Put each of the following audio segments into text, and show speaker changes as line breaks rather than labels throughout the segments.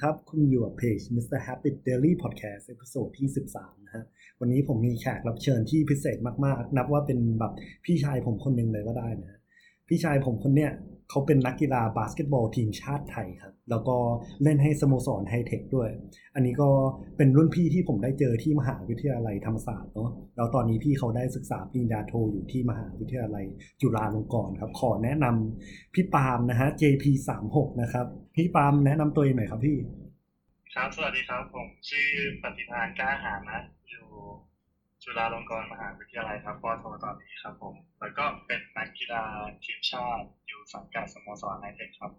ครับ คุณอยู่กับเพจ Mr. Habit Diary Podcast episode ที่ 13 นะฮะ วันนี้ผมมีแขกรับเชิญที่พิเศษมากๆ นับว่าเป็นแบบพี่ชายผมคนหนึ่งเลยก็ได้นะ พี่ชายผมคนเนี้ยเขาเป็นนักกีฬาบาสเกตบอลทีมชาติไทยครับ แล้วก็เล่นให้สโมสรไฮเทคด้วย อันนี้ก็เป็นรุ่นพี่ที่ผมได้เจอที่มหาวิทยาลัยธรรมศาสตร์เนาะแล้วตอนนี้พี่เขาได้ศึกษาปริญญาโทอยู่ที่มหาวิทยาลัยจุฬาลงกรณ์ครับ ขอแนะนำพี่ปาล์มนะฮะ JP 3 6 นะครับ พี่ปาล์มแนะนำตัวเองหน่อยครับพี่
ครับสวัสดีครับผมชื่อปฏิภาณกล้าหานะอยู่ จุฬาลงกรณ์มหาวิทยาลัยครับปอโทตอนนี้ครับผม แล้วก็เป็นนักกีฬาทีมชาติอยู่สังกัดสโมสรไนเทคครับ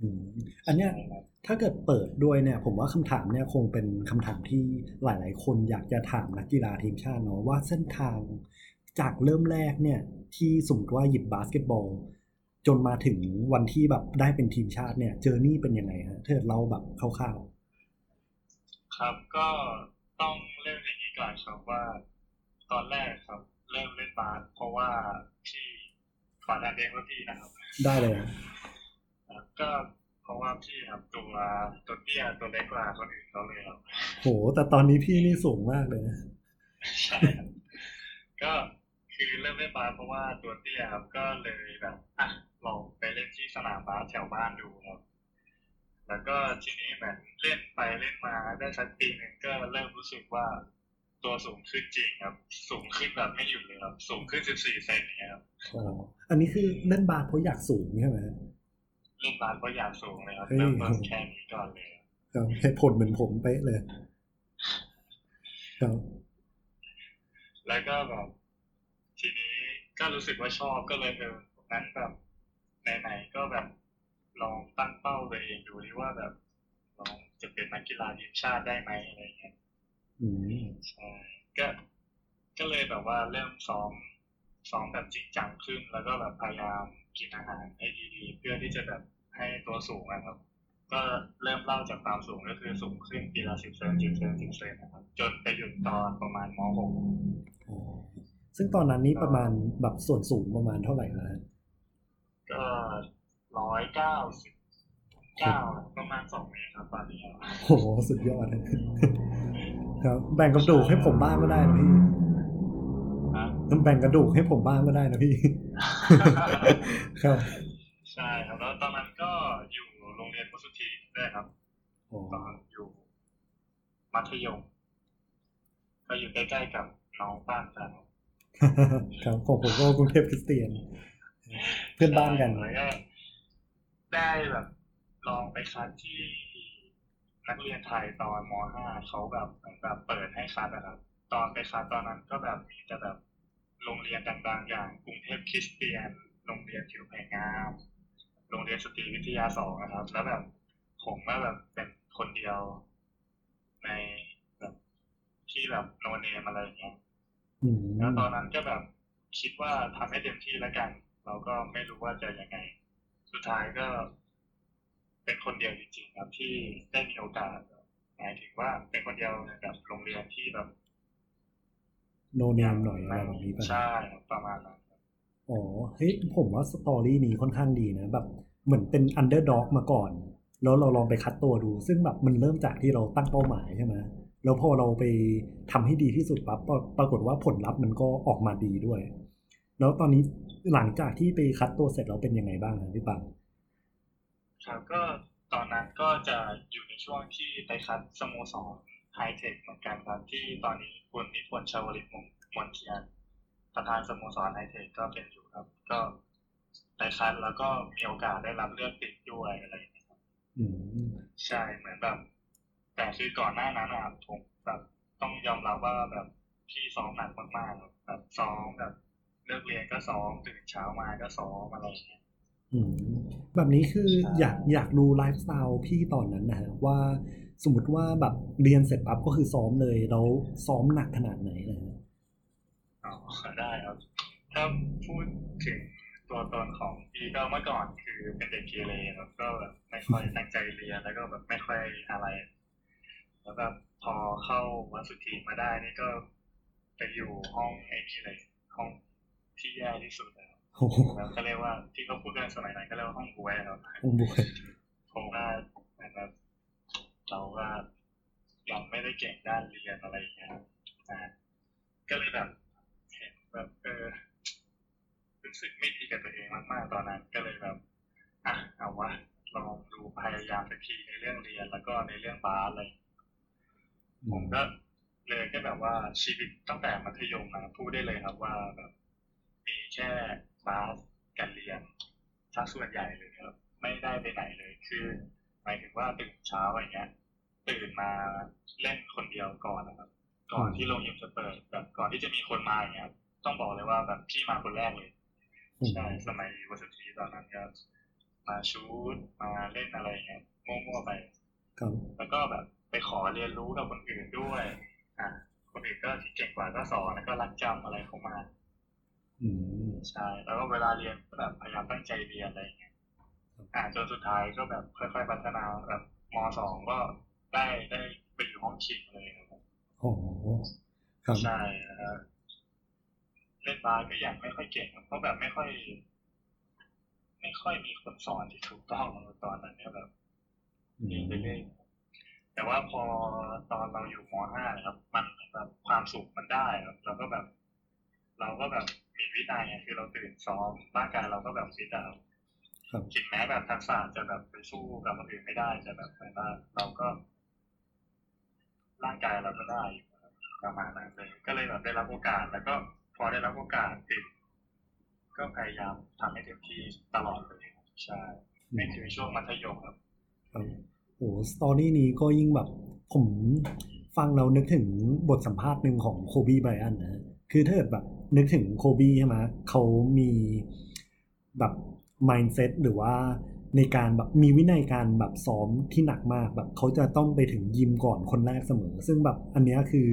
อืมอันเนี้ย
ใช่ครับ
ถ้าเกิดเปิดด้วยเนี่ย ผมว่าคำถามเนี่ยคงเป็นคำถามที่หลาย ๆ คนอยากจะถามนักกีฬาทีมชาติเนาะว่าเส้นทางจากเริ่มแรกเนี่ย ที่สมมติว่าหยิบบาสเกตบอล จนมาถึงวันที่แบบได้เป็นทีมชาติเนี่ยเจอนี่เป็นยังไงฮะเธอเราแบบคร่าว
ครับก็ต้องเริ่มอย่างนี้ก่อนครับว่า ตอนแรกครับ เริ่มเล่นบาสเพราะว่าพี่ขอแนะนำว่าพี่นะครับ
ๆได้เลยฮะ
ครับก็เพราะว่าพี่ครับตัวตัวเตี้ยตัวเล็กกว่าคนอื่นเขาเลยครับ
โหแต่ตอนนี้พี่นี่สูงมากเลยนะ
ใช่ครับก็คือเริ่มเล่นบาสเพราะว่าตัวเตี้ยครับก็เลยแบบอะลองไปเล่นที่สนามบาสแถวบ้านดูครับแล้วก็ทีนี้เหมือนเล่นไปเล่นมาได้สักปีหนึ่งก็เริ่มรู้สึกว่า ตัวสูงขึ้นจริงครับ สูงขึ้นแบบไม่หยุดเลยครับ สูงขึ้น14เซนอย่างเงี้ยครับ
อ๋ออันนี้คือเล่นบาสเพราะอยากสูงใช่ไหมฮะ
เล่นบาสก็อยากสูงเลยครับ
เฮ้ย
เริ่มต้นแค่นี้ก่อนเลยครับ
ครับเหตุผลเหมือนผมเป๊ะเลยครับ
แล้วก็แบบทีนี้ก็รู้สึกว่าชอบก็เลยเออนั้นแบบไหนๆก็แบบลองตั้งเป้าตัวเองดูดิว่าแบบลองจะเป็นนักกีฬาทีมชาติได้ไหมอะไรเงี้ย
อืม
ใช่ก็ก็เลยแบบว่าเริ่มซ้อมซ้อมแบบจริงจังขึ้น แล้วก็แบบพยายามกินอาหารให้ดีๆ เพื่อที่จะแบบให้ตัวสูงนะครับ ก็เริ่มเล่าจากความสูงก็คือสูงขึ้นปีละสิบเซนสิบเซนสิบเซนนะครับ จนไปหยุดตอนประมาณม .6
อ๋อซึ่งตอนนั้นนี่ประมาณแบบส่วนสูงประมาณเท่าไหร่นะฮะ
ก็ร้อยเก้าสิบเก้าประมาณสองเมตรครับตอนนี้
โหสุดยอดเลย ครับแบ่งกระดูกให้ผมบ้างก็ได้นะพี่
ฮะ
แบ่งกระดูกให้ผมบ้างก็ได้นะพี่ ครับ
ใช่ครับแล้วตอนนั้นก็อยู่โรงเรียนมุสุธีด้วยครับ
อ๋อ
ตอนอยู่มัธยม ก็อยู่ใกล้ๆกับน้องป้านกัน
ครับของผมก็กรุงเทพคริสเตียน เพื่อนบ้านกัน
แล้วก็ได้แบบลองไปคัดที่ นักเรียนไทยตอนม .5 เขาแบบเหมือนแบบเปิดให้คัดนะครับ ตอนไปคัดตอนนั้นก็แบบมีแต่แบบโรงเรียนดังๆอย่างกรุงเทพคริสเตียน โรงเรียนทิวแพงงาม โรงเรียนสตรีวิทยาสองนะครับ แล้วแบบผมก็แบบเป็นคนเดียวในแบบที่แบบโนเนมอะไรอย่างเงี้ย
อืม
แล้วตอนนั้นก็แบบคิดว่าทำให้เต็มที่แล้วกัน เราก็ไม่รู้ว่าจะยังไง สุดท้ายก็ เป็นคนเดียวจริงๆครับที่ได้มีโอกาสหมายถึงว่าเป็นคนเดียวในแบบโรงเรียนที่แบบ
no name หน่อยอะไรแบบนี้ป่ะ
ใช่ครับประมาณนั้นครับ
อ๋อเฮ้ยผมว่า story นี้ค่อนข้างดีนะแบบ เหมือนเป็น underdog มาก่อน แล้วเราลองไปคัดตัวดู ซึ่งแบบมันเริ่มจากที่เราตั้งเป้าหมายใช่ไหมแล้วพอเราไปทำให้ดีที่สุดปั๊บปรปรากฏว่าผลลัพธ์มันก็ออกมาดีด้วย แล้วตอนนี้หลังจากที่ไปคัดตัวเสร็จเราเป็นยังไงบ้างครับพี่ปัง
ครับก็ตอนนั้นก็จะอยู่ในช่วงที่ไปคัดสโมสรไฮเทคเหมือนกันครับที่ตอนนี้คุณนิพนธ์ชาวลิตมงมนเทียนประธานสโมสรไฮเทคก็เป็นอยู่ครับ ก็ไปคัดแล้วก็มีโอกาสได้รับเลือกติดด้วยอะไรอย่างเงี้ยครับ
อืม
ใช่เหมือนแบบ แต่คือก่อนหน้านั้นอะผมแบบต้องยอมรับว่าแบบพี่ซ้อมหนักมากๆแบบซ้อมแบบเลิกเรียนก็ซ้อมตื่นเช้ามาก็ซ้อมอะไรอย่างเงี้ย
อืม แบบนี้คือ
ใช่
อยากอยากดูไลฟ์สไตล์พี่ตอนนั้นนะฮะว่าสมมติว่าแบบเรียนเสร็จปั๊บก็คือซ้อมเลยแล้วซ้อมหนักขนาดไหนนะฮะ
อ๋อได้ครับ ถ้าพูดถึงตัวตนของพี่ก็เมื่อก่อนคือเป็นเด็กเกเรครับก็แบบไม่ค่อยตั้งใจเรียนแล้วก็แบบไม่ค่อยอะไร แล้วแบบพอเข้าวันสุดทีมาได้นี่ก็ไปอยู่ห้องไอ้นี่เลยห้องที่แย่ที่สุด แล้ว
โอ้โห
แล้วก็เรียกว่าที่เขาพูดกันสมัยนั้นก็เรียกว่าห้องบวยครับ
องค์บวย
ผมว่าเหมือนแบบเราก็ยังไม่ได้เก่งด้านเรียนอะไรอย่างเงี้ยครับอ่าก็เลยแบบเห็นแบบเออรู้สึกไม่ดีกับตัวเองมากๆตอนนั้น ก็เลยแบบอะเอาวะลองดูพยายามสักทีในเรื่องเรียนแล้วก็ในเรื่องบาสอะไรผมก็เลยก็แบบว่าชีวิตตั้งแต่มัธยมนะพูดได้เลยครับว่าแบบมีแค่ บาสกับเรียนถ้าส่วนใหญ่เลยครับ ไม่ได้ไปไหนเลย คือหมายถึงว่าตื่นเช้าอย่างเงี้ย ตื่นมาเล่นคนเดียวก่อนนะครับ ก่อนที่โรงยิมจะเปิดแบบก่อนที่จะมีคนมาอย่างเงี้ยครับต้องบอกเลยว่าแบบพี่มาคนแรกเลยใช่สมัยวัสตีตอนนั้นก็มาชูดมาเล่นอะไรอย่างเงี้ยมั่วๆไป
ครับ
แล้วก็แบบไปขอเรียนรู้กับคนอื่นด้วย อะคนอื่นก็ที่เก่งกว่าก็สอนแล้วก็รักจำอะไรเข้ามา
อืม
ใช่แล้วก็เวลาเรียนก็แบบพยายามตั้งใจเรียนอะไรอย่างเงี้ยอ่าจนสุดท้ายก็แบบค่อยๆพัฒนาแบบมสองก็ได้ได้ไปอยู่ห้องชิงเลยครับผม
โอ้โหครับ
ใช่นะครับเล่นบาสก็ยังไม่ค่อยเก่งครับเพราะแบบไม่ค่อย ไม่ค่อยมีคนสอนที่ถูกต้องตอนนั้นเนี่ยแบบ
อื
เรียน
ม
ไปเรื่อยแต่ว่าพอตอนเราอยู่ม .5 นะครับ มันแบบความสุขมันได้ครับเราก็แบบ เราก็แบบ มีวินัยไงคือเราตื่นซ้อมร่างกายเราก็แบบฟิตอะครับ
ครับ
ถึงแม้แบบทักษะจะแบบไปสู้กับคนอื่นไม่ได้จะแบบอะไรบ้างเราก็ ร่างกายเราก็ได้อยู่ครับประมาณนั้นเลยก็เลยแบบได้รับโอกาส แล้วก็พอได้รับโอกาสติด ก็พยายามทำให้เต็มที่ตลอดเลยครับใช่ไม่ถึงช่วงมัธยมครับ
ครับโอ้สตอรี่นี้ก็ยิ่งแบบ ผมฟังเรานึกถึงบทสัมภาษณ์หนึ่งของโคบีไบรอันนะคือถ้าเกิดแบบ นึกถึงโคบีใช่ไหมเขามีแบบ mindset หรือว่าในการแบบมีวินัยการแบบซ้อมที่หนักมากแบบเขาจะต้องไปถึงยิมก่อนคนแรกเสมอ ซึ่งแบบอันเนี้ยคือ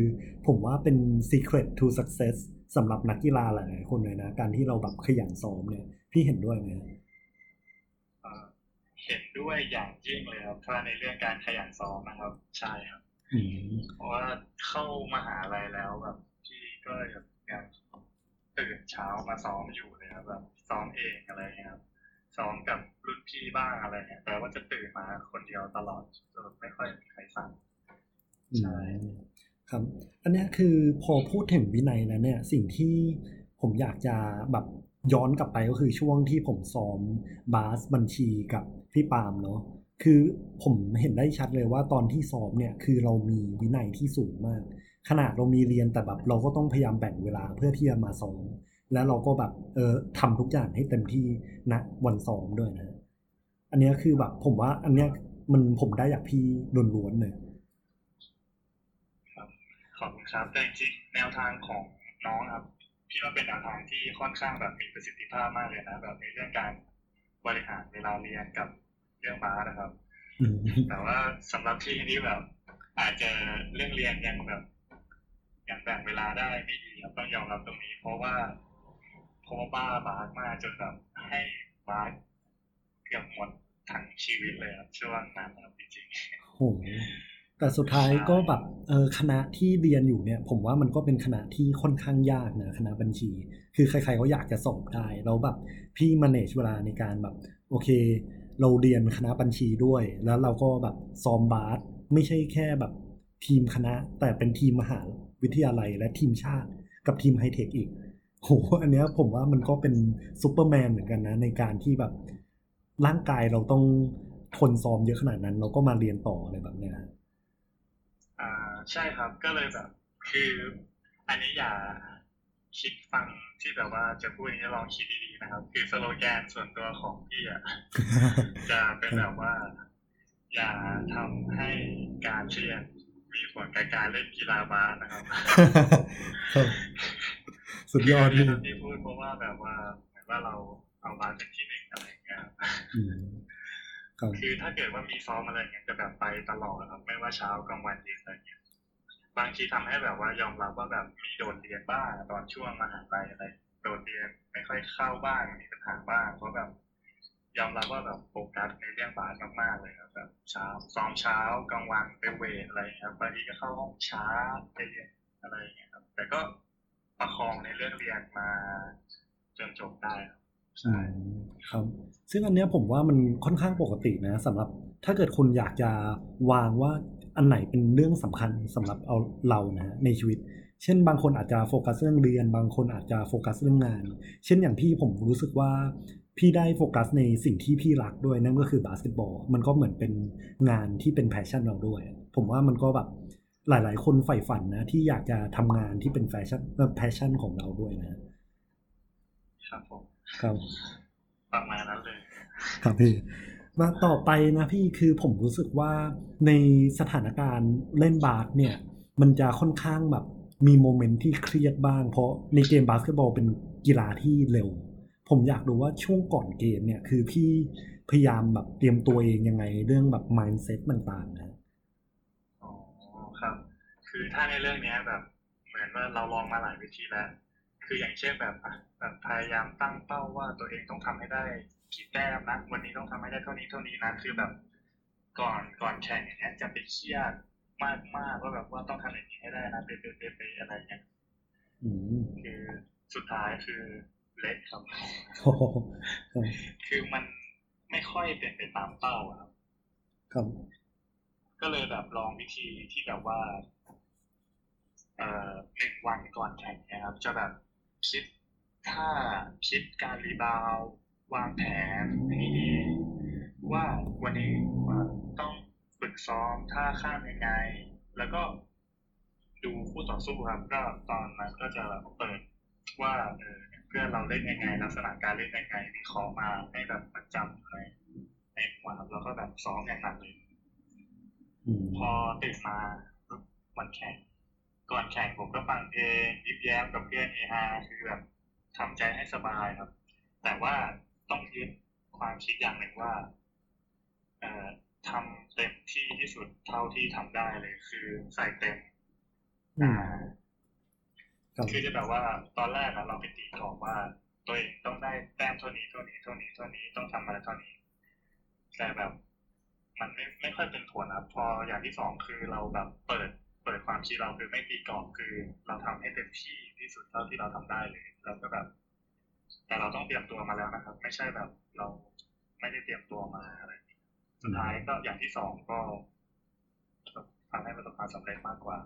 ผมว่าเป็น secret to success สำหรับนักกีฬาหลายๆคนเลยนะ การที่เราแบบขยันซ้อมเนี่ย พี่เห็นด้วยไหม
เอ่อเห็นด้วยอย่างยิ่งเลยครับถ้าในเรื่องการขยันซ้อมนะครับ ใช่ครับ
อืม
เพราะว่าเข้ามหาลัยแล้วแบบพี่ก็แบบยัง ตื่นเช้ามาซ้อมอยู่เลยครับแบบซ้อมเองอะไรเงี้ยครับซ้อมกับรุ่นพี่บ้างอะไรเงี้ยแต่ว่าจะตื่นมาคนเดียวตลอดแบบไม่ค่อยมีใครสั่งใช่
อืมครับ อันนี้คือพอพูดถึงวินัยแล้วเนี่ย สิ่งที่ผมอยากจะแบบย้อนกลับไปก็คือช่วงที่ผมซ้อมบาสบัญชีกับพี่ปาล์มเนาะคือผมเห็นได้ชัดเลยว่าตอนที่ซ้อมเนี่ยคือเรามีวินัยที่สูงมาก ขนาดเรามีเรียนแต่แบบเราก็ต้องพยายามแบ่งเวลาเพื่อที่จะมาซ้อมแล้วเราก็แบบเออทำทุกอย่างให้เต็มที่ณวันซ้อมด้วยนะ อันเนี้ยคือแบบ ผมว่า อันเนี้ยมันผมได้จากพี่ล้วนๆเลย
ขอบคุณครับแต่จริงๆแนวทางของน้องครับพี่ว่าเป็นแนวทางที่ค่อนข้างแบบมีประสิทธิภาพมากเลยนะแบบในเรื่องการบริหารเวลาเรียนกับเรื่องบาสนะครับ
อืม
แต่ว่าสำหรับพี่นี่แบบ อาจจะเรื่องเรียนยังแบบ ยังแบ่งเวลาได้ไม่ดีครับต้องยอมรับตรงนี้ เพราะว่าเพราะว่าบ้าบาสมากจนแบบให้บาสเกือบหมดทั้งชีวิตเลยครับช่วงนั้นครับจริง
โหแต่สุดท้ายก็แบบเออคณะที่เรียนอยู่เนี่ย ผมว่ามันก็เป็นคณะที่ค่อนข้างยากนะคณะบัญชี คือใครๆก็อยากจะสอบได้แล้วแบบพี่ manage เวลาในการแบบ โอเค เราเรียนคณะบัญชีด้วย แล้วเราก็แบบซ้อมบาสไม่ใช่แค่แบบทีมคณะ แต่เป็นทีมมหา วิทยาลัยและทีมชาติกับทีมไฮเทคอีกโหอันเนี้ยผมว่ามันก็เป็นซูเปอร์แมนเหมือนกันนะ ในการที่แบบร่างกายเราต้องทนซ้อมเยอะขนาดนั้น เราก็มาเรียนต่ออะไรแบบเนี้ย
ๆอ่าใช่ครับก็เลยแบบ คืออันนี้อย่าคิดฟังที่แบบว่าจะพูดนี้ลองคิดดีๆนะครับ คือสโลแกนส่วนตัวของพี่อะจะเป็นแบบว่า อย่าทำให้การเรียน มีผลกับการเล่นกีฬาบาสนะครับ
ครับสุดยอด
ที่
พี่
ที่พูดเพราะว่าแบบว่าเหมือนว่าเราเอาบาสเป็นที่หนึ่งอะไรอย่างเงี้ยครับ
อืมครับ
คือถ้าเกิดว่ามีซ้อมอะไรอย่างเงี้ยจะแบบไปตลอดครับไม่ว่าเช้ากลางวันเย็นอะไรอย่างเงี้ยบางทีทำให้แบบว่ายอมรับว่าแบบมีโดดเรียนบ้างตอนช่วงมหาลัยอะไรโดดเรียนไม่ค่อยเข้าบ้างมีปัญหาบ้างเพราะแบบ ยอมรับว่าแบบโฟกัสในเรื่องบาสมากๆเลยครับแบบเช้าซ้อมเช้ากลางวันไปเวทอะไรครับบางทีก็เข้าห้องช้าไปเรียนอะไรอย่างเงี้ยครับ แต่ก็ประคองในเรื่องเรียนมาจนจบได้ครับใช่
ครับ ซึ่งอันเนี้ยผมว่ามันค่อนข้างปกตินะสำหรับถ้าเกิดคุณอยากจะวางว่าอันไหนเป็นเรื่องสำคัญสำหรับเอาเรานะในชีวิต เช่นบางคนอาจจะโฟกัสเรื่องเรียน บางคนอาจจะโฟกัสเรื่องงาน เช่นอย่างพี่ผมรู้สึกว่าพี่ได้โฟกัสในสิ่งที่พี่รักด้วยนั่นก็คือบาสเกตบอลมันก็เหมือนเป็นงานที่เป็น passion เราด้วย ผมว่ามันก็แบบหลาย ๆ คนใฝ่ฝันนะ ที่อยากจะทำงานที่เป็น passion passion ของเราด้วยนะ
ครับผม
ครับ
ประมาณนั้นเลย
ครับพี่มาต่อไปนะพี่คือผมรู้สึกว่าในสถานการณ์เล่นบาสเนี่ย มันจะค่อนข้างแบบ มีโมเมนต์ที่เครียดบ้าง เพราะในเกมบาสเกตบอลเป็นกีฬาที่เร็ว ผมอยากรู้ว่าช่วงก่อนเกมเนี่ยคือพี่พยายามแบบเตรียมตัวเองยังไง เรื่องแบบ mindset ต่างๆนะ
อ๋อครับ คือถ้าในเรื่องเนี้ยแบบ เหมือนว่าเราลองมาหลายวิธีแล้ว คืออย่างเช่นแบบแบบพยายามตั้งเป้าว่าตัวเองต้องทำให้ได้กี่แต้มนะวันนี้ต้องทำให้ได้เท่านี้เท่านี้นะคือแบบ ก่อนก่อนแข่งอย่างเงี้ยจะไปเครียด มากมากๆว่าแบบว่าต้องทำอย่างนี้ให้ได้นะเป๊ะเป๊ะเป๊ะเป๊ะอะไรเงี้ย
อืม
คือสุดท้ายคือเละครับ
โอ้โหครับ
คือมันไม่ค่อยเป็นไปตามเป้าอะครับ
ครับ
ก็เลยแบบลองวิธีที่แบบว่า เอ่อหนึ่งวันก่อนแข่งเนะครับ จะแบบคิดท่าคิดการรีบาวด์วางแผนให้ดีว่าวันนี้ว่าต้องฝึก ซ้อมท่าข้ามยังไง แล้วก็ดูคู่ต่อสู้ครับ ก็ตอนนั้นก็จะเปิดว่าเออเพื่อนเราเล่นยังไง ลักษณะการเล่นยังไงวิเคราะห์มาให้แบบประจำเลยในหัวครับแล้วก็แบบซ้อมอย่างหนักเลย
อืม
พอตื่นมาปุ๊บวันแข่งก่อนแข่งผมก็ฟังเพลงยิ้มแย้มกับเพื่อนเฮฮาคือแบบทำใจให้สบายครับ แต่ว่าต้องยึดความคิดอย่างหนึ่งว่า เอ่อ ทำเต็มที่ที่สุดเท่าที่ทำได้เลย คือใส่เต็ม
อื
อ่า
มครับ
คือจะแบบว่าตอนแรกอะเราไปตีกรอบว่า ตัวเองต้องได้แต้มเท่านี้เท่านี้เท่านี้เท่านี้ต้องทำอะไรเท่านี้ แต่แบบ มันไม่ไม่ค่อยเป็นผลครับพออย่างที่สองคือเราแบบเปิดเปิดความคิดเราคือไม่ตีกรอบคือ เราทำให้เต็มที่ที่สุดเท่าที่เราทำได้เลยแล้วก็แบบ แต่เราต้องเตรียมตัวมาแล้วนะครับ ไม่ใช่แบบเราไม่ได้เตรียมตัวมาอะไรอย่างนี้ สุดท้ายก็อย่างที่สองก็ทำให้ประสบความสำเร็จมากกว่า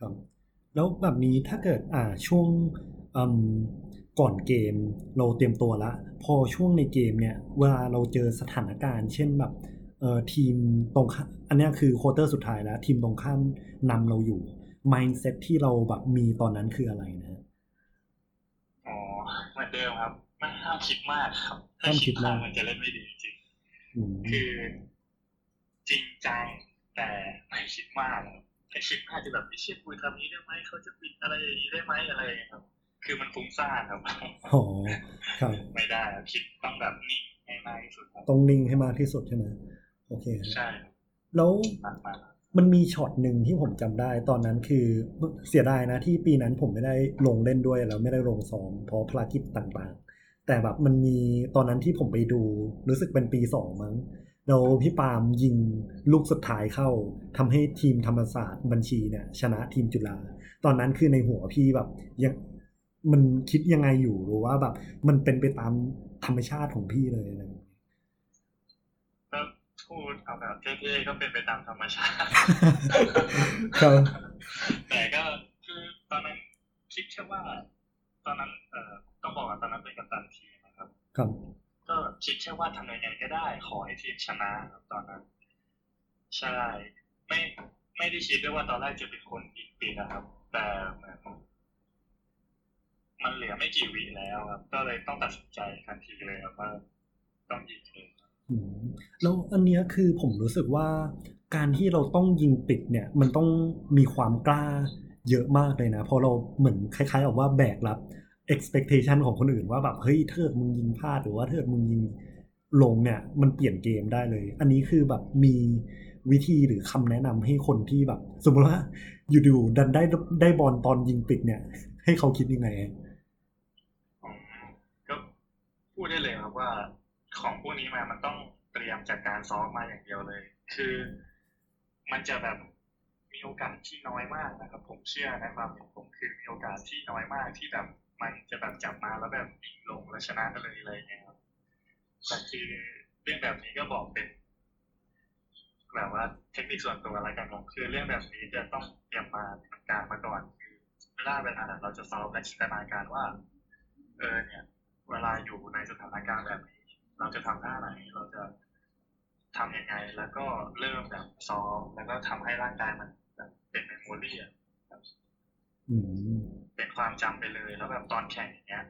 ครับ แล้วแบบนี้ถ้าเกิดอ่าช่วงอืมก่อนเกมเราเตรียมตัวละ พอช่วงในเกมเนี่ยเวลาเราเจอสถานการณ์ เช่นแบบเอ่อทีมตรงข้ามอันเนี้ยคือควอเตอร์สุดท้ายแล้ว ทีมตรงข้ามนำเราอยู่ mindset ที่เราแบบมีตอนนั้นคืออะไรนะ
อ๋อเหมือนเดิมครับไม่ห้ามคิดมากครับ
ห้ามคิดมาก
มันจะเล่นไม่ดีจริง
อืม
ๆคือ จริงจังแต่ไม่คิดมากครับถ้าคิดมากจะแบบไอ้เชี่ยกูทำนี้ได้ไหมเขาจะปิดอะไรอย่างนี้ได้ไหมอะไรอย่างเงี้ยครับ คือมันฟุ้งซ่านครับ
อ๋อครับ
ไม่ได้ครับคิดต้องแบบนิ่งให้มากที่สุดครับ
ต้องนิ่งให้มากที่สุดใช่ไหมโอเคฮะ
ใช่ครับ
แล้ว
มากมาก
มันมีช็อตหนึ่งที่ผมจำได้ ตอนนั้นคือเสียดายนะที่ปีนั้นผมไม่ได้ลงเล่นด้วยแล้วไม่ได้ลงซ้อมเพราะภารกิจต่างๆ แต่แบบมันมีตอนนั้นที่ผมไปดูรู้สึกเป็นปีสองมั้ง แล้วพี่ปาล์มยิงลูกสุดท้ายเข้าทำให้ทีมธรรมศาสตร์บัญชีเนี่ย ชนะทีมจุฬาตอนนั้นคือในหัวพี่แบบยังมันคิดยังไงอยู่หรือว่าแบบ มันเป็นไปตามธรรมชาติของพี่เลยอะไรอย่างเงี้ย
ก็พูดเอาแบบเท่ๆก็เป็นไปตามธรรมชาติ
ครับ
แต่ก็คือตอนนั้นคิดแค่ว่า ตอนนั้นเอ่อต้องบอกว่าตอนนั้นเป็นกัปตันทีมนะครับ
ครับ
ก็ คิดแค่ว่าทำยังไงก็ได้ ขอให้ทีมชนะตอนนั้น ใช่ ไม่ไม่ได้คิดด้วยว่าตอนแรกจะเป็นคนยิงปิดนะครับ แต่เหมือนมันเหลือไม่กี่วิแล้วครับ ก็เลยต้องตัดสินใจทันทีเลยครับว่าต้องยิงเอื
มแล้วอันเนี้ยคือผมรู้สึกว่าการที่เราต้องยิงปิดเนี่ย มันต้องมีความกล้าเยอะมากเลยนะเพราะเราเหมือนคล้ายๆกับว่าแบกรับ expectation ของคนอื่นว่าแบบเฮ้ยเทิดมึงยิงพลาดหรือว่าเทิดมึงยิงลงเนี่ย มันเปลี่ยนเกมได้เลย อันนี้คือแบบมีวิธีหรือคำแนะนำให้คนที่แบบ สมมติว่าอยู่ๆดันได้ได้บอลตอนยิงปิดเนี่ย ให้เขาคิดยังไง
ก็พูดได้เลยครับว่าของพวกนี้มามันต้องเตรียมจากการซ้อมมาอย่างเดียวเลย คือ มันจะแบบมีโอกาสที่น้อยมากนะครับ ผมเชื่อในความเห็นผมคือมีโอกาสที่น้อยมากที่แบบ มันจะแบบจับมาแล้วแบบยิงลงแล้วชนะเลยอะไรเงี้ยครับแต่คือเรื่องแบบนี้ก็บอกเป็นแบบว่าเทคนิคส่วนตัวอะไรกันครับคือเรื่องแบบนี้จะต้องเตรียมมาการมาก่อนคือเวลาเวลาเราจะซ้อมและจินตนาการว่า เออเนี่ย เวลาอยู่ในสถานการณ์แบบนี้ เราจะทำท่าไหนเราจะทำยังไง แล้วก็เริ่มแบบซ้อมแล้วก็ทำให้ร่างกายมันแบบเป็นเมมโมรี่อะแบบ
อืม
เป็นความจำไปเลย แล้วแบบตอนแข่งอย่างเงี้ย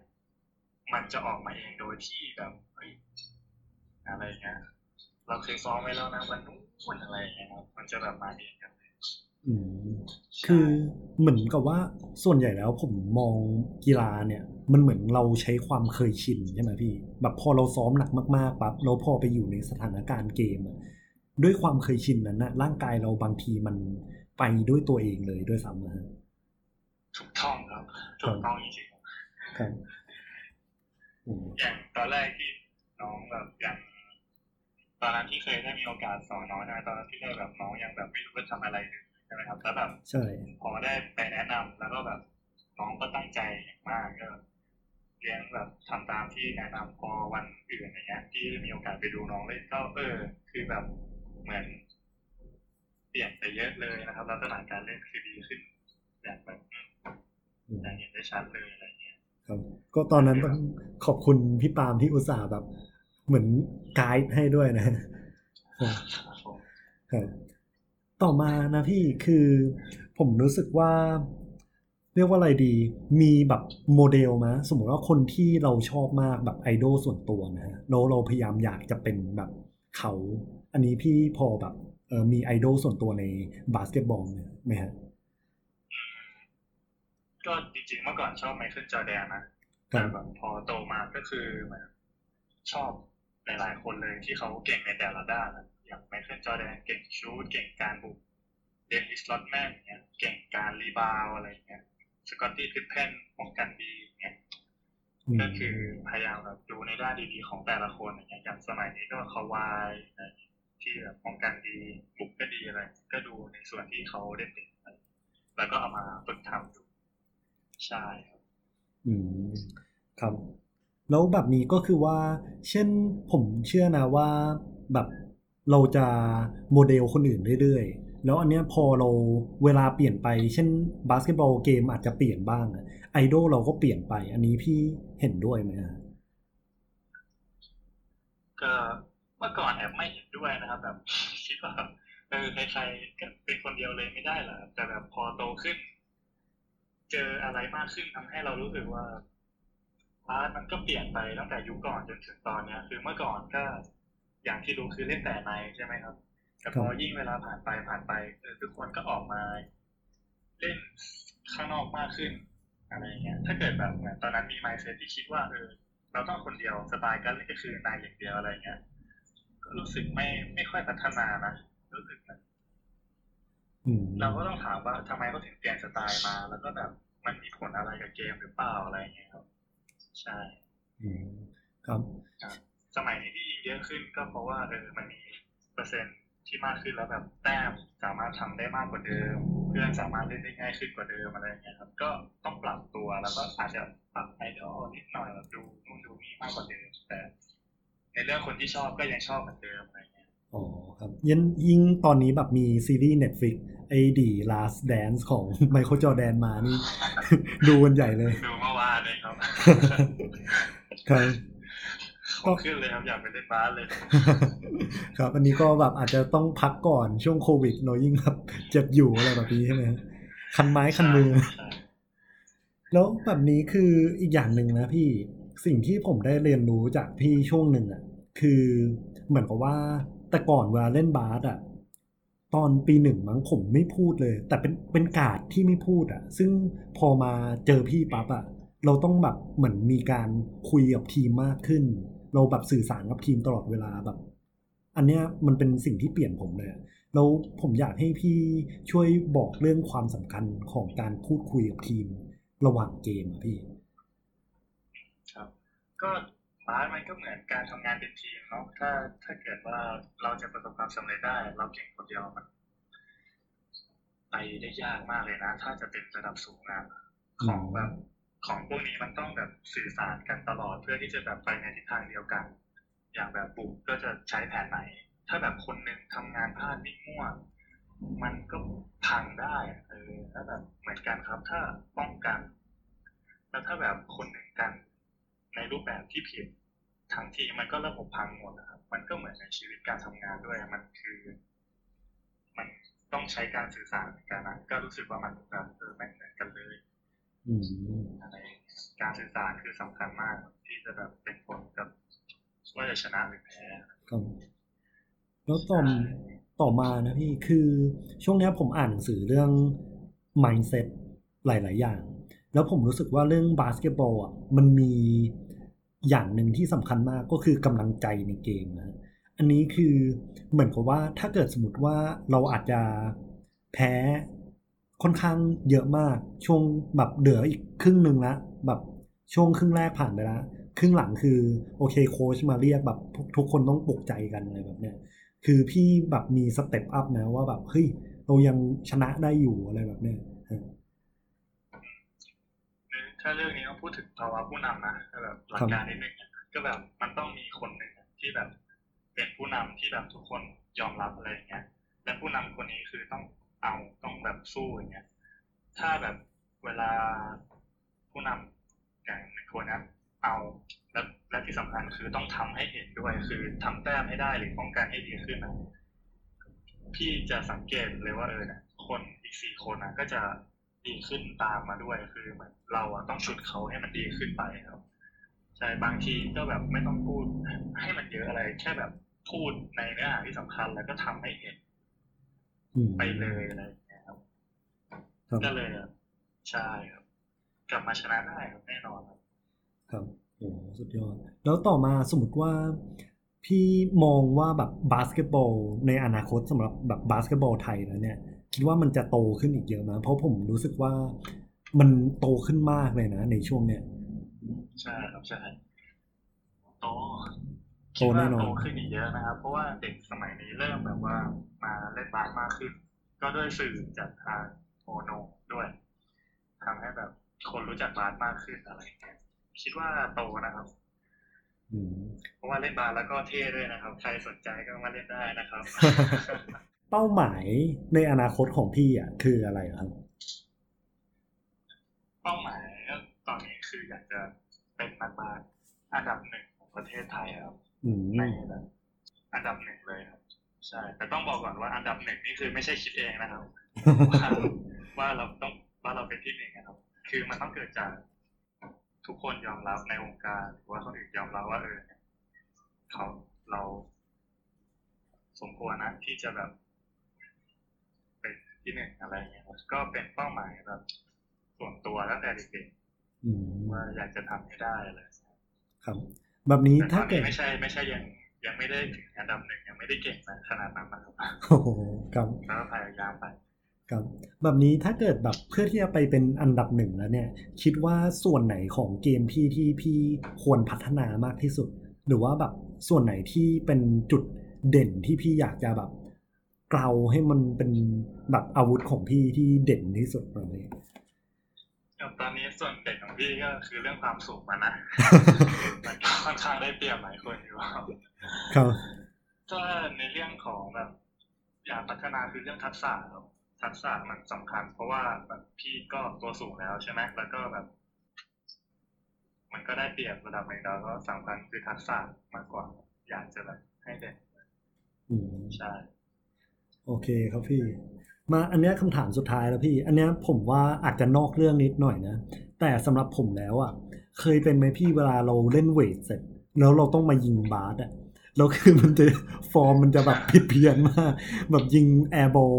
มันจะออกมาเองโดยที่แบบเฮ้ยอะไรเงี้ย เราเคยซ้อมไว้แล้วนะวันนู้นอะไรอย่างเงี้ยครับมันจะแบบมาเองครับ
อืคือเหมือนกับว่าส่วนใหญ่แล้วผมมองกีฬาเนี่ย มันเหมือนเราใช้ความเคยชินใช่ไหมพี่ แบบพอเราซ้อมหนักมากๆปั๊บเราพอไปอยู่ในสถานการณ์เกมด้วยความเคยชินนั้นนะร่างกายเราบางทีมันไปด้วยตัวเองเลยด้วยซ้ำนะฮะ
ถูกต้องครับ ถูกต้องจริงๆ
ครับอืม
อย่างตอนแรกที่น้องแบบอย่างตอนนั้นที่เคยได้มีโอกาสสอนน้องนะตอนนั้นที่ได้แบบน้องยังแบบไม่รู้จะทำอะไรเลยใช่ไหมครับแล้วแบบ
ใช่
พอได้ไปแนะนำแล้วก็แบบน้องก็ตั้งใจอย่างมากก็เลี้ยงแบบทำตามที่แนะนำพอวันอื่นอย่างเงี้ยที่มีโอกาสไปดูน้องเล่นก็เออ คือแบบเหมือน เปลี่ยนไปเยอะเลยนะครับลักษณะการเล่นคือดีขึ้นอย่างแบบ
อืม
อย่างเห็นได้ชัดเลยอะไรเงี้ย
ครับ ก็ตอนนั้นต้องขอบคุณพี่ปาล์มที่อุตส่าห์แบบ เหมือนไกด์ให้ด้วยนะครับ
ครับผม
ครับต่อมานะพี่คือผมรู้สึกว่า เรียกว่าอะไรดี มีแบบโมเดลมะสมมติว่าคนที่เราชอบมากแบบไอดอลส่วนตัวนะฮะแล้วเราพยายามอยากจะเป็นแบบเขา อันนี้พี่พอแบบเออมีไอดอลส่วนตัวในบาสเกตบอลเนี่ยไหมฮะ
ก็จริงๆเมื่อก่อนชอบไมเคิลจอร์แดนนะ
ครั
แต่แบบพอโตมาก็คือเหมือนชอบหลายๆคนเลยที่เขาเก่งในแต่ละด้านอะอย่างไมเคิลจอร์แดนเก่ง shoot เก่งการบุกเดนนิสร็อดแมนเนี่ยเก่งการ rebound อะไรอย่างเงี้ยสกอตตี้พิพเพนป้องกันดีเนี่ย
ม
ก็คือพยายามแบบดูในด้านดีๆของแต่ละคนอย่างเงี้ยอย่างสมัยนี้ก็คาวายนะที่แบบป้องกันดีบุกก็ดีอะไร ก็ดูในส่วนที่เขาเด่นๆไปแล้วก็เอามาฝึกทำดู ใช่ครับ
อืมครับ แล้วแบบนี้ก็คือว่า เช่นผมเชื่อนะว่าแบบเราจะโมเดลคนอื่นเรื่อยๆ แล้วอันเนี้ยพอเราเวลาเปลี่ยนไป เช่นบาสเกตบอลเกมอาจจะเปลี่ยนบ้างอะไอดอลเราก็เปลี่ยนไป อันนี้พี่เห็นด้วยไหมฮะ
ก็เมื่อก่อนแอบไม่เห็นด้วยนะครับ แบบคิดว่าเออใครๆก็เป็นคนเดียวเลยไม่ได้เหรอแต่แบบพอโตขึ้น เจออะไรมากขึ้นทำให้เรารู้สึกว่าอาร์ตมันก็เปลี่ยนไปตั้งแต่ยุคก่อนจนถึงตอนเนี้ย คือเมื่อก่อนก็ อย่างที่รู้คือเล่นแต่ในใช่ไหมครับแต่พอยิ่งเวลาผ่านไปผ่านไปเออทุกคนก็ออกมา เล่นข้างนอกมากขึ้นอะไรอย่างเงี้ย ถ้าเกิดแบบเหมือนตอนนั้นมีไมซ์เซตที่คิดว่าเออเราต้องคนเดียวสไตล์การเล่นก็คือนายอย่างเดียวอะไรเงี้ยก็รู้สึกไม่ไม่ค่อยพัฒนานะรู้สึกแบบ
อืม
เราก็ต้องถามว่าทำไมเขาถึงเปลี่ยนสไตล์มา แล้วก็แบบ มันมีผลอะไรกับเกมหรือเปล่าอะไรเงี้ยครับ ใช่
อืมครับ
สมัยนี้ที่ยิงเยอะขึ้นก็เพราะว่าเออมันมีเปอร์เซ็นต์ที่มากขึ้นแล้วแบบแต้มสามารถทำได้มากกว่าเดิม เพื่อนสามารถเล่นได้ง่ายขึ้นกว่าเดิมอะไรอย่างเงี้ยครับ ก็ต้องปรับตัวแล้วก็อาจจะปรับไอดอลนิดหน่อยแบบดูนู่นดูนี่มากกว่าเดิม แต่ ในเรื่องคนที่ชอบก็ยังชอบเหมือนเดิมอะไรเงี้ย
อ๋อครับยิ่งยิ่งตอนนี้แบบมีซีรีส์ Netflix ไอ้ดี Last Dance ของไมเคิลจอแดนมานี่ ดูกันใหญ่เลย
ดูเมื่อวานเลยครับ
ครับ
ของขึ้นเลยครับ อยากไปเล่นบาสเลย
ครับ อันนี้ก็แบบอาจจะต้องพักก่อนช่วงโควิดเนอะยิ่งแบบเจ็บอยู่อะไรแบบนี้ใช่ไหมฮะคันไม้คันมือ
ใช่
แล้วแบบนี้คืออีกอย่างหนึ่งนะพี่สิ่งที่ผมได้เรียนรู้จากพี่ช่วงหนึ่งอะ คือเหมือนกับว่าแต่ก่อนเวลาเล่นบาสอะ ตอนปีหนึ่งมั้งผมไม่พูดเลย แต่เป็นเป็นการ์ดที่ไม่พูดอะ ซึ่งพอมาเจอพี่ปั๊บอะ เราต้องแบบเหมือนมีการคุยกับทีมมากขึ้น เราแบบสื่อสารกับทีมตลอดเวลาแบบ อันเนี้ยมันเป็นสิ่งที่เปลี่ยนผมเลยอะแล้วผมอยากให้พี่ช่วยบอกเรื่องความสำคัญของการพูดคุยกับทีม ระหว่างเกมอะพี่
ครับ ก็ บาสมันก็เหมือนการทำงานเป็นทีมเนาะถ้าถ้าเกิดว่าเราจะประสบความสำเร็จได้ เราเก่งคนเดียวมันไปได้ยากมากเลยนะ ถ้าจะเป็นระดับสูงนะของแบบของพวกนี้มันต้องแบบสื่อสารกันตลอดเพื่อที่จะแบบไปในทิศทางเดียวกัน อย่างแบบบุกก็จะใช้แผนไหน ถ้าแบบคนหนึ่งทำงานพลาดนิ่งมั่วมันก็พังได้เออถ้าแบบเหมือนกันครับ ถ้าป้องกัน แล้วถ้าแบบคนหนึ่งกัน ในรูปแบบที่ผิดทั้งทีมันก็ระบบพังหมดนะครับ มันก็เหมือนในชีวิตการทำงานด้วย มันคือ มันต้องใช้การสื่อสารเหมือนกันนะก็รู้สึกว่ามันแบบเออแม่งเหมือนกันเลย
อืม
อะไรการสื่อสารคือสำคัญมากที่จะแบบเป็นผลกับว่าจะชนะหรือแพ้
ครับแล้วต่อต่อมานะพี่คือช่วงเนี้ยผมอ่านหนังสือเรื่อง mindset หลาย ๆ อย่าง แล้วผมรู้สึกว่าเรื่องบาสเกตบอลอะมันมี อย่างหนึ่งที่สำคัญมากก็คือกำลังใจในเกมนะอันนี้คือเหมือนกับว่าถ้าเกิดสมมติว่าเราอาจจะแพ้ค่อนข้างเยอะมากช่วงแบบเหลืออีกครึ่งหนึ่งละแบบช่วงครึ่งแรกผ่านไปแล้วครึ่งหลังคือโอเคโค้ชมาเรียกแบบทุกคนต้องปลุกใจกันอะไรแบบเนี้ยคือพี่แบบมีสเต็ปอัพนะว่าแบบเฮ้ยเรายังชนะได้อยู่อะไรแบบเนี้ย
ถ้าเรื่องนี้ต้องพูดถึงภาวะผู้นำนะก็แบบหลักการนิดนึงอะก็แบบมันต้องมีคนหนึ่งอะที่แบบเป็นผู้นำที่แบบทุกคนยอมรับอะไรอย่างเงี้ย และผู้นำคนนี้คือต้องเอาต้องแบบสู้อย่างเงี้ย ถ้าแบบเวลาผู้นำอย่างหนึ่งคนนะเอาและและที่สำคัญคือต้องทำให้เห็นด้วยคือทำแต้มให้ได้หรือป้องกันให้ดีขึ้นนะพี่จะสังเกตเลยว่าเออเนี่ยคนอีกสี่คนนะก็จะ ดีขึ้นตามมาด้วยคือเหมือนเราอะต้องชุดเขาให้มันดีขึ้นไปครับใช่บางทีก็แบบไม่ต้องพูดให้มันเยอะอะไร แค่แบบพูดในเนื้อหาที่สำคัญแล้วก็ทำให้เห็น
อืม
ไปเลยอะไรอย่างเงี้ยครับ
ครับ
ก็เลยอะใช่ครับ กลับมาชนะได้ครับแน่นอนครับ
ครับโอ้สุดยอด แล้วต่อมาสมมติว่าพี่มองว่าแบบบาสเกตบอลในอนาคตสำหรับแบบบาสเกตบอลไทยแล้วเนี่ย คิดว่ามันจะโตขึ้นอีกเยอะไหมเพราะผมรู้สึกว่ามันโตขึ้นมากเลยนะ ในช่วงเนี้ย
ใช่ครับใช่โต
โตแน่นอน
คิดว่าโตขึ้นอีกเยอะนะครับ เพราะว่าเด็กสมัยนี้เริ่มแบบว่ามาเล่นบาสมากขึ้น ก็ด้วยสื่อจากทางโมโนด้วยทำให้แบบคนรู้จักบาสมากขึ้นอะไรอย่างเงี้ยคิดว่าโตนะครับ
อืม
เพราะว่าเล่นบาสแล้วก็เท่ด้วยนะครับ ใครสนใจก็มาเล่นได้นะครับ
เป้าหมายในอนาคตของพี่อะคืออะไรอะครับ
เป้าหมายก็ตอนนี้คืออยากจะเป็นนักบาสอันดับหนึ่งของประเทศไทยครับ
อืม
ในแบบอันดับหนึ่งเลยครับ ใช่ แต่ต้องบอกก่อนว่าอันดับหนึ่งนี่คือไม่ใช่คิดเองนะครับ ว่าว่าเราต้องว่าเราเป็นที่หนึ่งนะครับ คือมันต้องเกิดจากทุกคนยอมรับในวงการหรือว่าคนอื่นยอมรับว่าเออเนี่ยเขาเราสมควรนะที่จะแบบเป็น ที่หนึ่งอะไรอย่างเงี้ยครับก็เป็นเป้าหมายแบบส่วนตัวตั้งแต่เด็ก
อืม
ๆว่าอยากจะทำให้ได้เลย
ครับ แบบนี้
แต่ต
ถ้า
อน
เกิ
นี้
ด
ไม่ใช่ไม่ใช่ยังยังไม่ได้ถึงอันดับหนึ่งยังไม่ได้เก่งนะขนาดนั้นนะครับ
โอ้โหครับ
แล้วก็พยายามไป
ครับแบบนี้ถ้าเกิดแบบเพื่อที่จะไปเป็นอันดับหนึ่งแล้วเนี่ย คิดว่าส่วนไหนของเกมพี่ที่พี่ควรพัฒนามากที่สุด หรือว่าแบบส่วนไหนที่เป็นจุดเด่นที่พี่อยากจะแบบ เกลาให้มันเป็นแบบอาวุธของพี่ที่เด่นที่สุดอะไรอย่างเงี้ย
ตอนนี้ส่วนเด่นของพี่ก็คือเรื่องความสูงมันนะมันก็ค่อนข้างได้เปรียบหลายคนอยู่ครับ
ครับ
ถ้าในเรื่องของแบบอยากพัฒนาคือเรื่องทักษะครับทักษะมันสำคัญ เพราะว่าแบบพี่ก็ตัวสูงแล้วใช่ไหมแล้วก็แบบ มันก็ได้เปรียบระดับหนึ่งแล้วก็สำคัญคือทักษะมากกว่า อยากจะแบบให้เด่น
อืม
ใช่
โอเคครับพี่ มาอันเนี้ยคำถามสุดท้ายแล้วพี่ อันเนี้ยผมว่าอาจจะนอกเรื่องนิดหน่อยนะ แต่สำหรับผมแล้วอะ เคยเป็นไหมพี่เวลาเราเล่นเวทเสร็จ แล้วเราต้องมายิงบาสอะแล้วคือมันจะฟอร์มมันจะแบบผิดเพี้ยนมาก แบบยิงแอร์บอล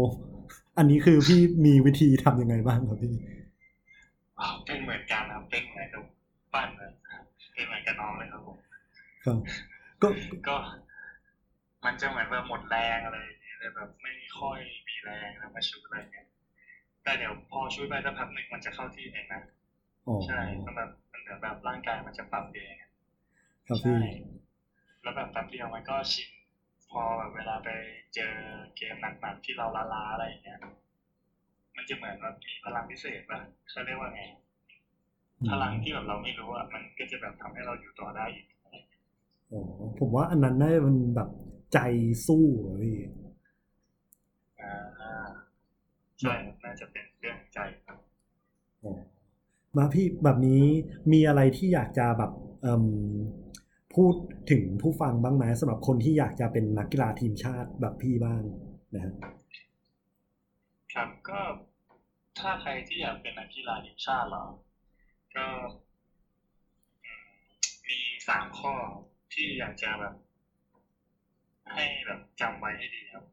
อันนี้คือพี่มีวิธีทำยังไงบ้างครับพี่
ว้าวเป็นเหมือนกันครับเป็นเหมือนกับปั้นเลยเป็นเหมือนกับน้องเลยครับผม
ครับก็
ก็ มันจะเหมือนแบบหมดแรงอะไร อย่างเงี้ยเลยแบบไม่ค่อยมีแรงแล้วมาชุดอะไรเงี้ยแต่เดี๋ยวพอชุดไปสักพักหนึ่งมันจะเข้าที่เองนะ
อ๋อ
ใช่มันแบบมันเหมือนแบบร่างกายมันจะปรับเอง
ครับ
ใช่
พี่
แล้วแบบแป๊บเดียวมันก็ชินพอแบบเวลาไปเจอเกมหนักๆที่เราล้าๆอะไรอย่างเงี้ย มันจะเหมือนแบบมีพลังพิเศษป่ะเขาเรียกว่าไงพลังที่แบบเราไม่รู้อะมันก็จะแบบทำให้เราอยู่ต่อได้อีก
อ๋อผมว่าอันนั้นน่าจะเป็นแบบใจสู้อะพี่
อ่าใช่ครับน่าจะเป็นเรื่องใจครับ
อ๋อมาพี่แบบนี้มีอะไรที่อยากจะแบบเอิ่มพูดถึงผู้ฟังบ้างไหมสำหรับคนที่อยากจะเป็นนักกีฬาทีมชาติแบบพี่บ้างนะฮะ
ครับก็ถ้าใครที่อยากเป็นนักกีฬาทีมชาติเหรอก็อืมมีสามข้อที่อยากจะแบบ ให้แบบจำไว้ให้ดีครับ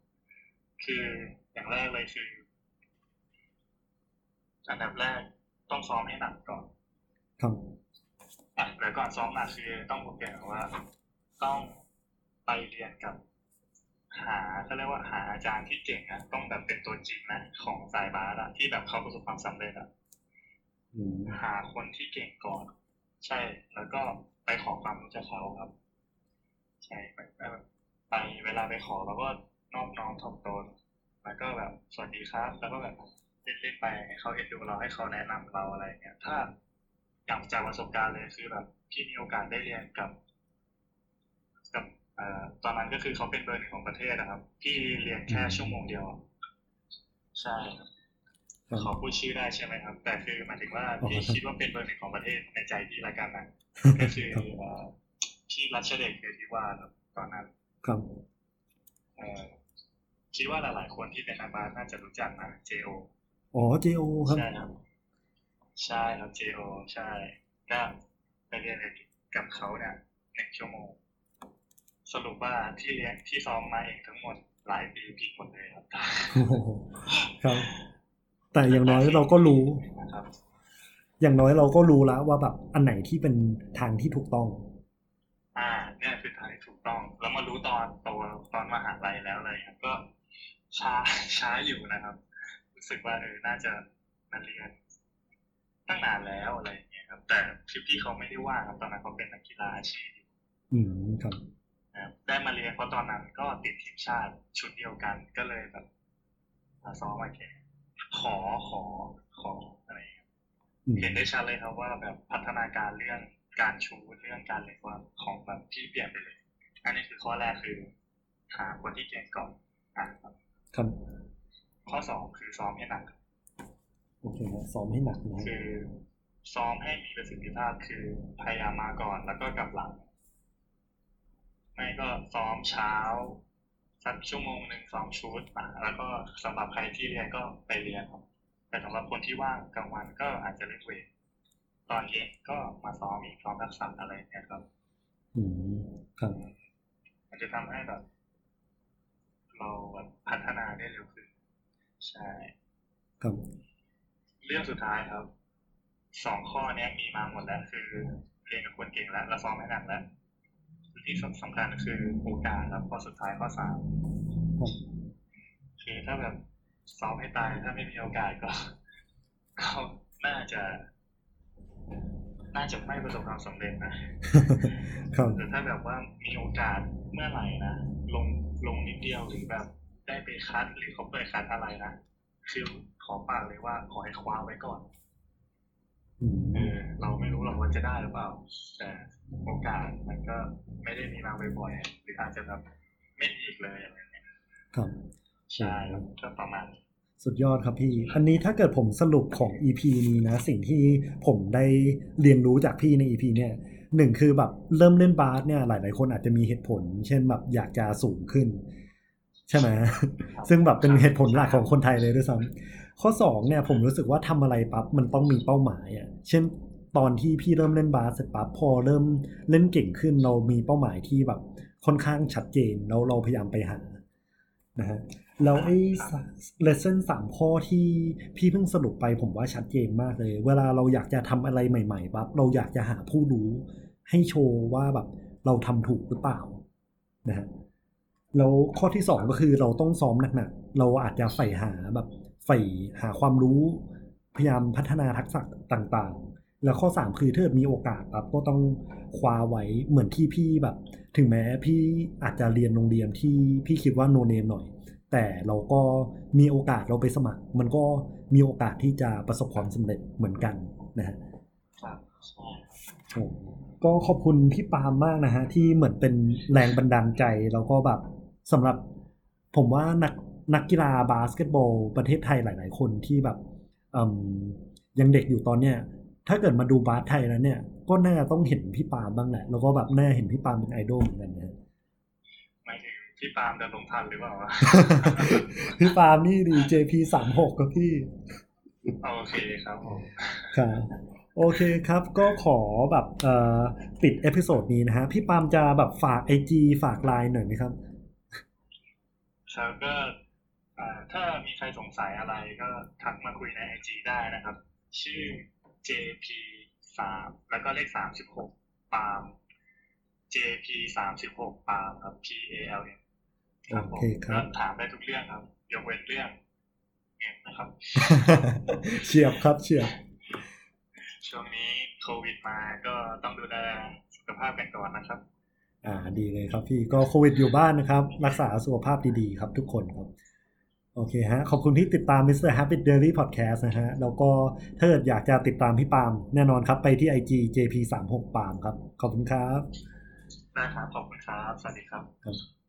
คืออย่างแรกเลยคืออันดับแรกต้องซ้อมให้หนักก่อน
ครับ
อะเดี๋ยวก่อนซ้อมหนักคือต้องบอกก่อนว่า ต้องไปเรียนกับ หาเขาเรียกว่าหาอาจารย์ที่เก่งนะต้องแบบเป็นตัวจริงนะของสายบาสอะที่แบบเขาประสบความสำเร็จอะ
อืม
หาคนที่เก่งก่อน ใช่ แล้วก็ไปขอความรู้จากเขาครับ ใช่ไปไปไปเวลาไปขอเราก็ นอบน้อมถ่อมตนแล้วก็แบบสวัสดีครับ แล้วก็แบบเล่นๆไปให้เขาเอ็นดูเราให้เขาแนะนำเราอะไรอย่างเงี้ย ถ้าอย่างจากประสบการณ์เลยคือแบบที่มีโอกาสได้เรียนกับ กับเอ่อตอนนั้นก็คือเขาเป็นเบอร์หนึ่งของประเทศนะครับที่เรียนแค่ชั่วโมงเดียวอะใช่ครับ
ครับ
ขอพูดชื่อได้ใช่ไหมครับ แต่คือหมายถึงว่า
อ๋อ
พี่คิดว่าเป็นเบอร์หนึ่งของประเทศในใจพี่ละกันนะก็คือ
ครับ
เอ่อพี่รัชเดชเคยที่ว่าครับตอนนั้น
ครับ
เอ่อ คิดว่าหลายๆคนที่เป็นนักบาสน่าจะรู้จักนะ JO
อ๋อ JO ครับ
ใช่ครับ ใช่ครับ JO ใช่ก็ไปเรียนกับเขาเนี่ยหนึ่งชั่วโมง สรุปว่าที่เรียนที่ซ้อมมาเองทั้งหมดหลายปีผิดหมดเลยครับ
โอ้โหครับ แต่อย่างน้อยเราก็รู้
นะครับ
อย่างน้อยเราก็รู้แล้วว่าแบบอันไหนที่เป็นทางที่ถูกต้อง
อ่าเนี่ยคือทางที่ถูกต้อง แล้วมารู้ตอนโตตอนมหาลัยแล้วอะไรครับก็ ช้าช้าอยู่นะครับ รู้สึกว่าเออน่าจะมาเรียนตั้งนานแล้วอะไรอย่างเงี้ยครับ แต่พี่พี่เขาไม่ได้ว่างครับตอนนั้นเขาเป็นนักกีฬาอาชีพ
อืมครับ
นะครับได้มาเรียนเพราะตอนนั้นก็ติดทีมชาติชุดเดียวกันก็เลยแบบมาซ้อมมาแข่งขอขอขออะไรอย่างเงี้ย
อืม
เห็นได้ชัดเลยครับว่าแบบพัฒนาการเรื่องการชูเรื่องการเล่นว่าของแบบที่เปลี่ยนไปเลย อันนี้คือข้อแรกคือหาคนที่เก่งก่อนอะครับ
ครับ
ข้อสองคือซ้อมให้หนัก
โอเคนะซ้อมให้หนักนะ
คือซ้อมให้มีประสิทธิภาพคือพยายามมาก่อนแล้วก็กลับหลัง ไม่ก็ซ้อมเช้าสักชั่วโมงหนึ่งซ้อมชุดอะแล้วก็สำหรับใครที่เรียนก็ไปเรียนครับแต่สำหรับคนที่ว่างกลางวันก็อาจจะเล่นเวทตอนเย็นก็มาซ้อมอีกซ้อมทักษะอะไรเนี่ยครับ
อืมครับ
มันจะทำให้แบบ เราแบบพัฒนาได้เร็วขึ้น ใช่
ครับ
เรื่องสุดท้ายครับ สองข้อเนี้ยมีมาหมดแล้ว คือ เรียนกับคนเก่งแล้วแล้วซ้อมให้หนักแล้วที่สำคัญก็คือโอกาสครับข้อสุดท้ายข้อสาม
ครับ
คือถ้าแบบซ้อมให้ตายถ้าไม่มีโอกาสก็ก็น่าจะ น่าจะไม่ประสบความสำเร็จนะ
ครับ
แต่ถ้าแบบว่ามีโอกาสเมื่อไหร่นะลงลงนิดเดียวหรือแบบ ได้ไปคัดหรือเขาเปิดคัดอะไรนะคือขอฝากเลยว่าขอให้คว้าไว้ก่อน
อืม
เออเราไม่รู้หรอกว่าจะได้หรือเปล่า แต่โอกาสมันก็ไม่ได้มีมาบ่อยๆหรืออาจจะแบบไม่มีอีกเลยอะไรเงี้ย
ครับ
ใช่ครับก็ประมาณนี้
สุดยอดครับพี่ อันนี้ถ้าเกิดผมสรุปของ EP นี้นะ สิ่งที่ผมได้เรียนรู้จากพี่ใน EP เนี่ยหนึ่งคือแบบเริ่มเล่นบาสเนี่ยหลาย ๆ คนอาจจะมีเหตุผล เช่นแบบอยากจะสูงขึ้น ใช่ไหมซึ่งแบบเป็นเหตุผลหลักของคนไทยเลยด้วยซ้ำข้อสองเนี่ยผมรู้สึกว่าทำอะไรปั๊บมันต้องมีเป้าหมายอะเช่นตอนที่พี่เริ่มเล่นบาสเสร็จปั๊บพอเริ่มเล่นเก่งขึ้นเรามีเป้าหมายที่แบบค่อนข้างชัดเจนแล้วเราพยายามไปหานะฮะ แล้วไอ้เลสเซ่นสามข้อที่พี่เพิ่งสรุปไปผมว่าชัดเจนมากเลย เวลาเราอยากจะทำอะไรใหม่ๆปั๊บเราอยากจะหาผู้รู้ ให้โชว์ว่าแบบเราทำถูกหรือเปล่านะฮะแล้วข้อที่สองก็คือเราต้องซ้อมหนักๆ เราอาจจะใฝ่หาแบบใฝ่หาความรู้ พยายามพัฒนาทักษะต่างๆ แล้วข้อสามคือถ้ามีโอกาสครับก็ต้องคว้าไว้เหมือนที่พี่แบบ ถึงแม้พี่อาจจะเรียนโรงเรียนที่พี่คิดว่าโนเนมหน่อย แต่เราก็มีโอกาสเราไปสมัคร มันก็มีโอกาสที่จะประสบความสำเร็จเหมือนกันนะฮะ
ครับใช่
โอ้ก็ขอบคุณพี่ปาล์มมากนะฮะที่เหมือนเป็นแรงบันดาลใจแล้วก็แบบสำหรับผมว่านักนักกีฬาบาสเกตบอลประเทศไทยหลาย ๆ คนที่แบบยังเด็กอยู่ตอนเนี้ยถ้าเกิดมาดูบาสไทยแล้วเนี่ย ก็น่าจะต้องเห็นพี่ปาล์มบ้างแหละ แล้วก็แบบน่าเห็นพี่ปาล์มเป็นไอดอลเหมือนกันนะ
ไม่ถึง พี่ปาล์มเดินลงทันหรือเปล่าวะ
พี่ปาล์มนี่ดี JP สามหกครับพี่
โอเคครับผม
ครับโอเคครับ ก็ขอแบบเอ่อปิด episode นี้นะฮะ พี่ปาล์มจะแบบฝาก IG ฝากไลน์หน่อยไหมครับ
ครับก็ถ้ามีใครสงสัยอะไรก็ทักมาคุยใน IG ได้นะครับ ชื่อ JP สามแล้วก็เลขสามสิบหกปาล์ม JP สามสิบหกปาล์มครับ P A L M ครับผม
โอเคครับ
ก็ถามได้ทุกเรื่องครับยกเว้นเรื่องเงินนะครับ
เฉียบครับเฉียบ
ช่วงนี้โควิดมาก็ต้องดูแลสุขภาพกันก่อนนะครับ
อ่าดีเลยครับพี่ก็โควิดอยู่บ้านนะครับ รักษาสุขภาพดีๆครับทุกคนครับโอเคฮะ ขอบคุณที่ติดตาม Mr. Happy Daily Podcast นะฮะ แล้วก็ถ้าเกิดอยากจะติดตามพี่ปาล์มแน่นอนครับไปที่ IG JP36 ปาล์มครับ ขอบคุณครับ
ได้ครับ ขอบคุณครับ สวัสดีครับ
ครับ